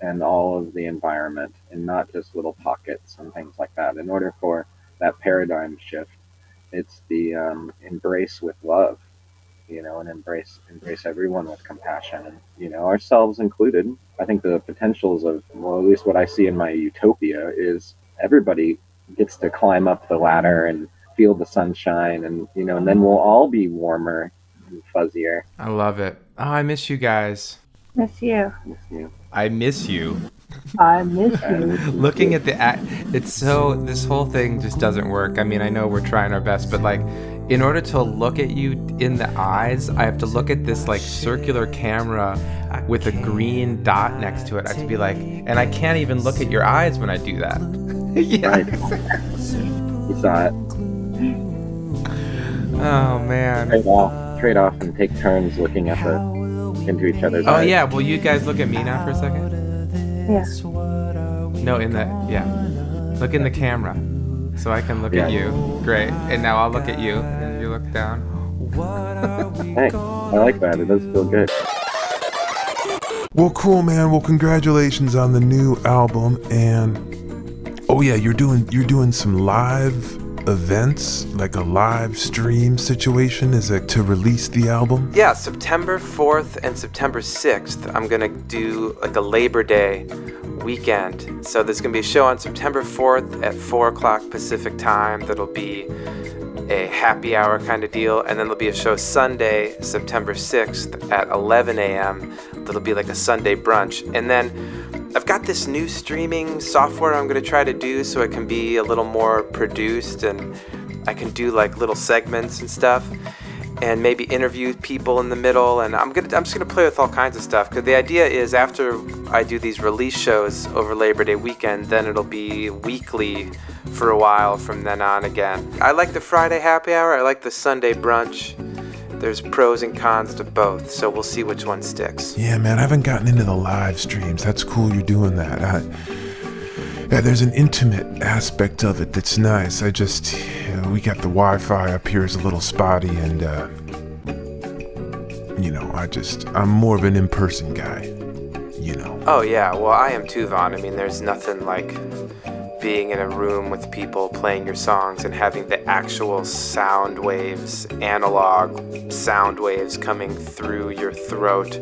and all of the environment and not just little pockets and things like that. In order for that paradigm shift, it's the um, embrace with love, you know, and embrace embrace everyone with compassion, and you know, ourselves included. I think the potentials of well, at least what I see in my utopia is everybody gets to climb up the ladder and feel the sunshine, and you know, and then we'll all be warmer and fuzzier. I love it. Oh, I miss you guys. Miss you. Miss you. I miss you. I miss you. <laughs> Looking at the act, it's so this whole thing just doesn't work. I mean, I know we're trying our best, but like, in order to look at you in the eyes, I have to look at this like circular camera with a green dot next to it. I have to be like, and I can't even look at your eyes when I do that. <laughs> yeah. Right. You saw it. Oh man. Trade off, trade off, and take turns looking at the into each other's Oh eyes. yeah. Will you guys look at me now for a second? Yeah. No, in the yeah. Look in the camera, so I can look at you. Great. And now I'll look at you, and you look down. Thanks. I like that. It does feel good. Well, cool, man. Well, congratulations on the new album, and oh yeah, you're doing you're doing some live events, like a live stream situation. Is it to release the album? Yeah, September 4th and September 6th, I'm gonna do like a Labor Day weekend. So there's gonna be a show on September 4th at 4 o'clock Pacific time that'll be a happy hour kind of deal. And then there'll be a show Sunday, September 6th at 11 a.m. That'll be like a Sunday brunch. And then I've got this new streaming software I'm going to try to do so it can be a little more produced and I can do like little segments and stuff and maybe interview people in the middle and I'm going to I'm just going to play with all kinds of stuff cuz the idea is after I do these release shows over Labor Day weekend then it'll be weekly for a while from then on again. I like the Friday happy hour, I like the Sunday brunch. There's pros and cons to both, so we'll see which one sticks. Yeah, man. I haven't gotten into the live streams. That's cool. You're doing that. I, yeah, there's an intimate aspect of it that's nice. I just, you know, we got the Wi-Fi up here is a little spotty, and uh, you know, I just, I'm more of an in-person guy. You know. Oh yeah, well I am too, Vaughn. I mean, there's nothing like being in a room with people playing your songs and having the actual sound waves, analog sound waves coming through your throat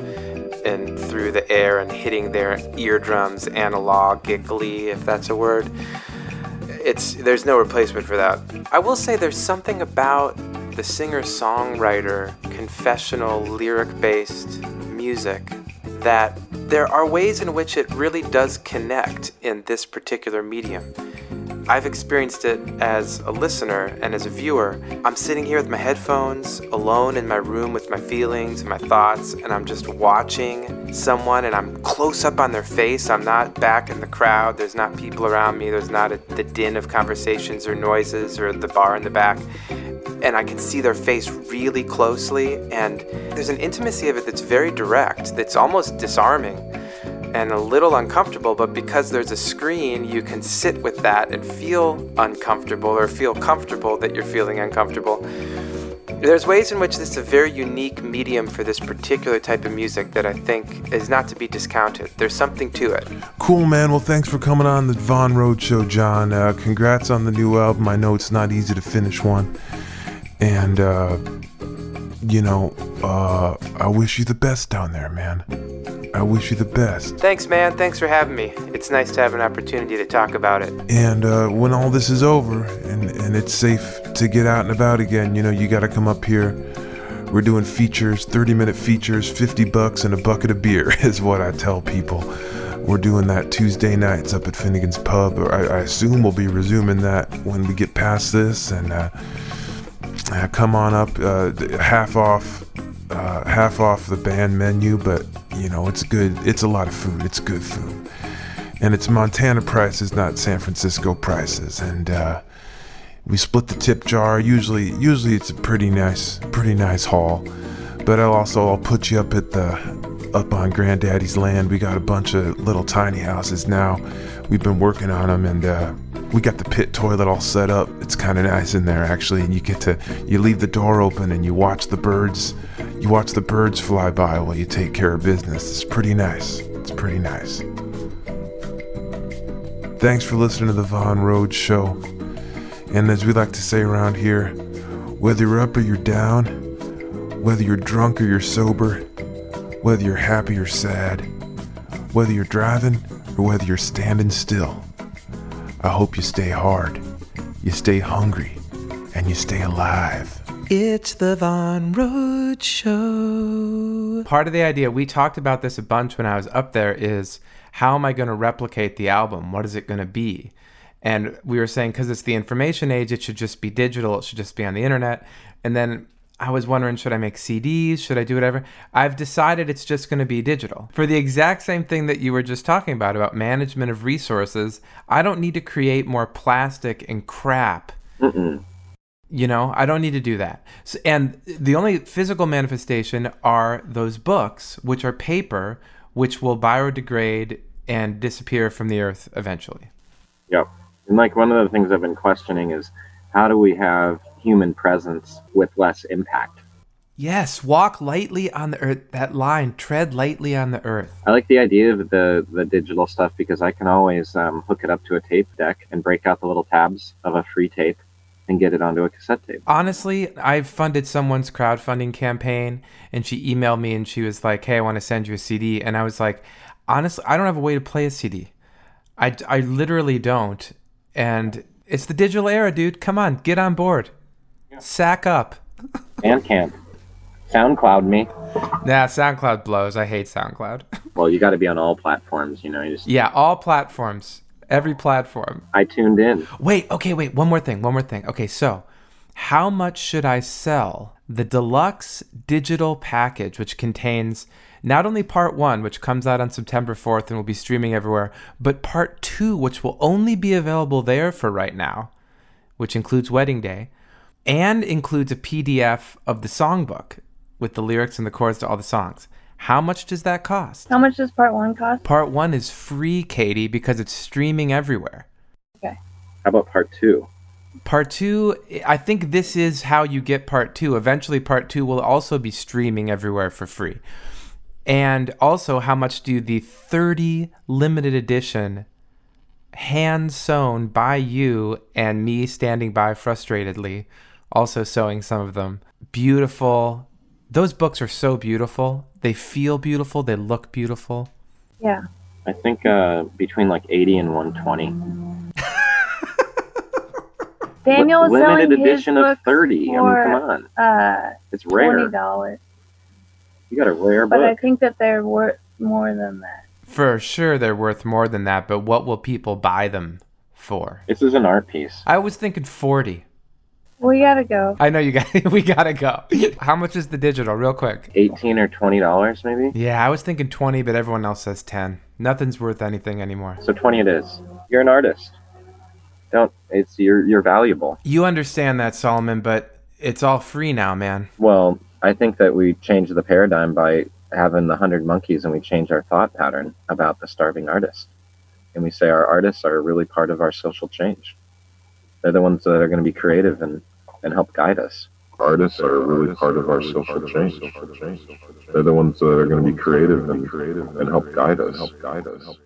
and through the air and hitting their eardrums analogically, if that's a word. It's there's no replacement for that. I will say there's something about the singer-songwriter confessional lyric-based music that there are ways in which it really does connect in this particular medium. I've experienced it as a listener and as a viewer. I'm sitting here with my headphones, alone in my room with my feelings and my thoughts, and I'm just watching someone and I'm close up on their face. I'm not back in the crowd, there's not people around me, there's not a, the din of conversations or noises or the bar in the back and I can see their face really closely, and there's an intimacy of it that's very direct, that's almost disarming and a little uncomfortable, but because there's a screen, you can sit with that and feel uncomfortable or feel comfortable that you're feeling uncomfortable. There's ways in which this is a very unique medium for this particular type of music that I think is not to be discounted. There's something to it. Cool, man. Well, thanks for coming on the Von Road Show, John. Uh, congrats on the new album. I know it's not easy to finish one. And, uh, you know, uh, I wish you the best down there, man. I wish you the best. Thanks, man. Thanks for having me. It's nice to have an opportunity to talk about it. And uh, when all this is over and, and it's safe to get out and about again, you know, you got to come up here. We're doing features, 30 minute features, 50 bucks and a bucket of beer <laughs> is what I tell people. We're doing that Tuesday nights up at Finnegan's Pub. I, I assume we'll be resuming that when we get past this. And uh, uh, come on up, uh, half off, uh, half off the band menu, but you know it's good. It's a lot of food. It's good food, and it's Montana prices, not San Francisco prices. And uh, we split the tip jar. Usually, usually it's a pretty nice, pretty nice haul. But I'll also I'll put you up at the up on Granddaddy's land. We got a bunch of little tiny houses now. We've been working on them, and uh, we got the pit toilet all set up. It's kind of nice in there actually, and you get to you leave the door open and you watch the birds. You watch the birds fly by while you take care of business. It's pretty nice. It's pretty nice. Thanks for listening to the Von Road Show. And as we like to say around here, whether you're up or you're down, whether you're drunk or you're sober, whether you're happy or sad, whether you're driving or whether you're standing still, I hope you stay hard, you stay hungry, and you stay alive. It's the Von Road Show. Part of the idea, we talked about this a bunch when I was up there, is how am I going to replicate the album? What is it going to be? And we were saying, because it's the information age, it should just be digital, it should just be on the internet. And then I was wondering, should I make CDs? Should I do whatever? I've decided it's just going to be digital. For the exact same thing that you were just talking about, about management of resources, I don't need to create more plastic and crap. Mm-mm. You know, I don't need to do that. So, and the only physical manifestation are those books, which are paper, which will biodegrade and disappear from the earth eventually. Yep. And like one of the things I've been questioning is how do we have human presence with less impact? Yes, walk lightly on the earth. That line, tread lightly on the earth. I like the idea of the the digital stuff because I can always um, hook it up to a tape deck and break out the little tabs of a free tape and get it onto a cassette tape. Honestly, I funded someone's crowdfunding campaign and she emailed me and she was like, Hey, I want to send you a CD. And I was like, Honestly, I don't have a way to play a CD. I, I literally don't. And it's the digital era, dude. Come on, get on board. Sack up. Bandcamp, SoundCloud me. Nah, SoundCloud blows. I hate SoundCloud. <laughs> Well, you got to be on all platforms. You know, you just yeah, all platforms. Every platform. I tuned in. Wait, okay, wait. One more thing. One more thing. Okay, so how much should I sell the deluxe digital package, which contains not only part one, which comes out on September 4th and will be streaming everywhere, but part two, which will only be available there for right now, which includes Wedding Day, and includes a PDF of the songbook with the lyrics and the chords to all the songs. How much does that cost? How much does part one cost? Part one is free, Katie, because it's streaming everywhere. Okay. How about part two? Part two, I think this is how you get part two. Eventually, part two will also be streaming everywhere for free. And also, how much do the 30 limited edition, hand sewn by you and me standing by frustratedly, also sewing some of them? Beautiful. Those books are so beautiful. They feel beautiful. They look beautiful. Yeah. I think uh, between like 80 and 120. <laughs> Daniel is selling limited his edition of book 30. I mean, come on. Uh, It's rare. twenty dollars. You got a rare book. But I think that they're worth more than that. For sure, they're worth more than that, but what will people buy them for? This is an art piece. I was thinking 40. We gotta go. I know you got <laughs> we got to go. How much is the digital real quick? 18 or 20 dollars maybe. Yeah, I was thinking 20, but everyone else says 10. Nothing's worth anything anymore. So 20 it is. You're an artist. Don't. It's you're you're valuable. You understand that, Solomon, but it's all free now, man. Well, I think that we changed the paradigm by having the hundred monkeys, and we change our thought pattern about the starving artist, and we say our artists are really part of our social change. They're the ones that are going to be creative and and help guide us. artists are really part of our social change. They're the ones that are going to be creative and, and help guide us. Help guide us.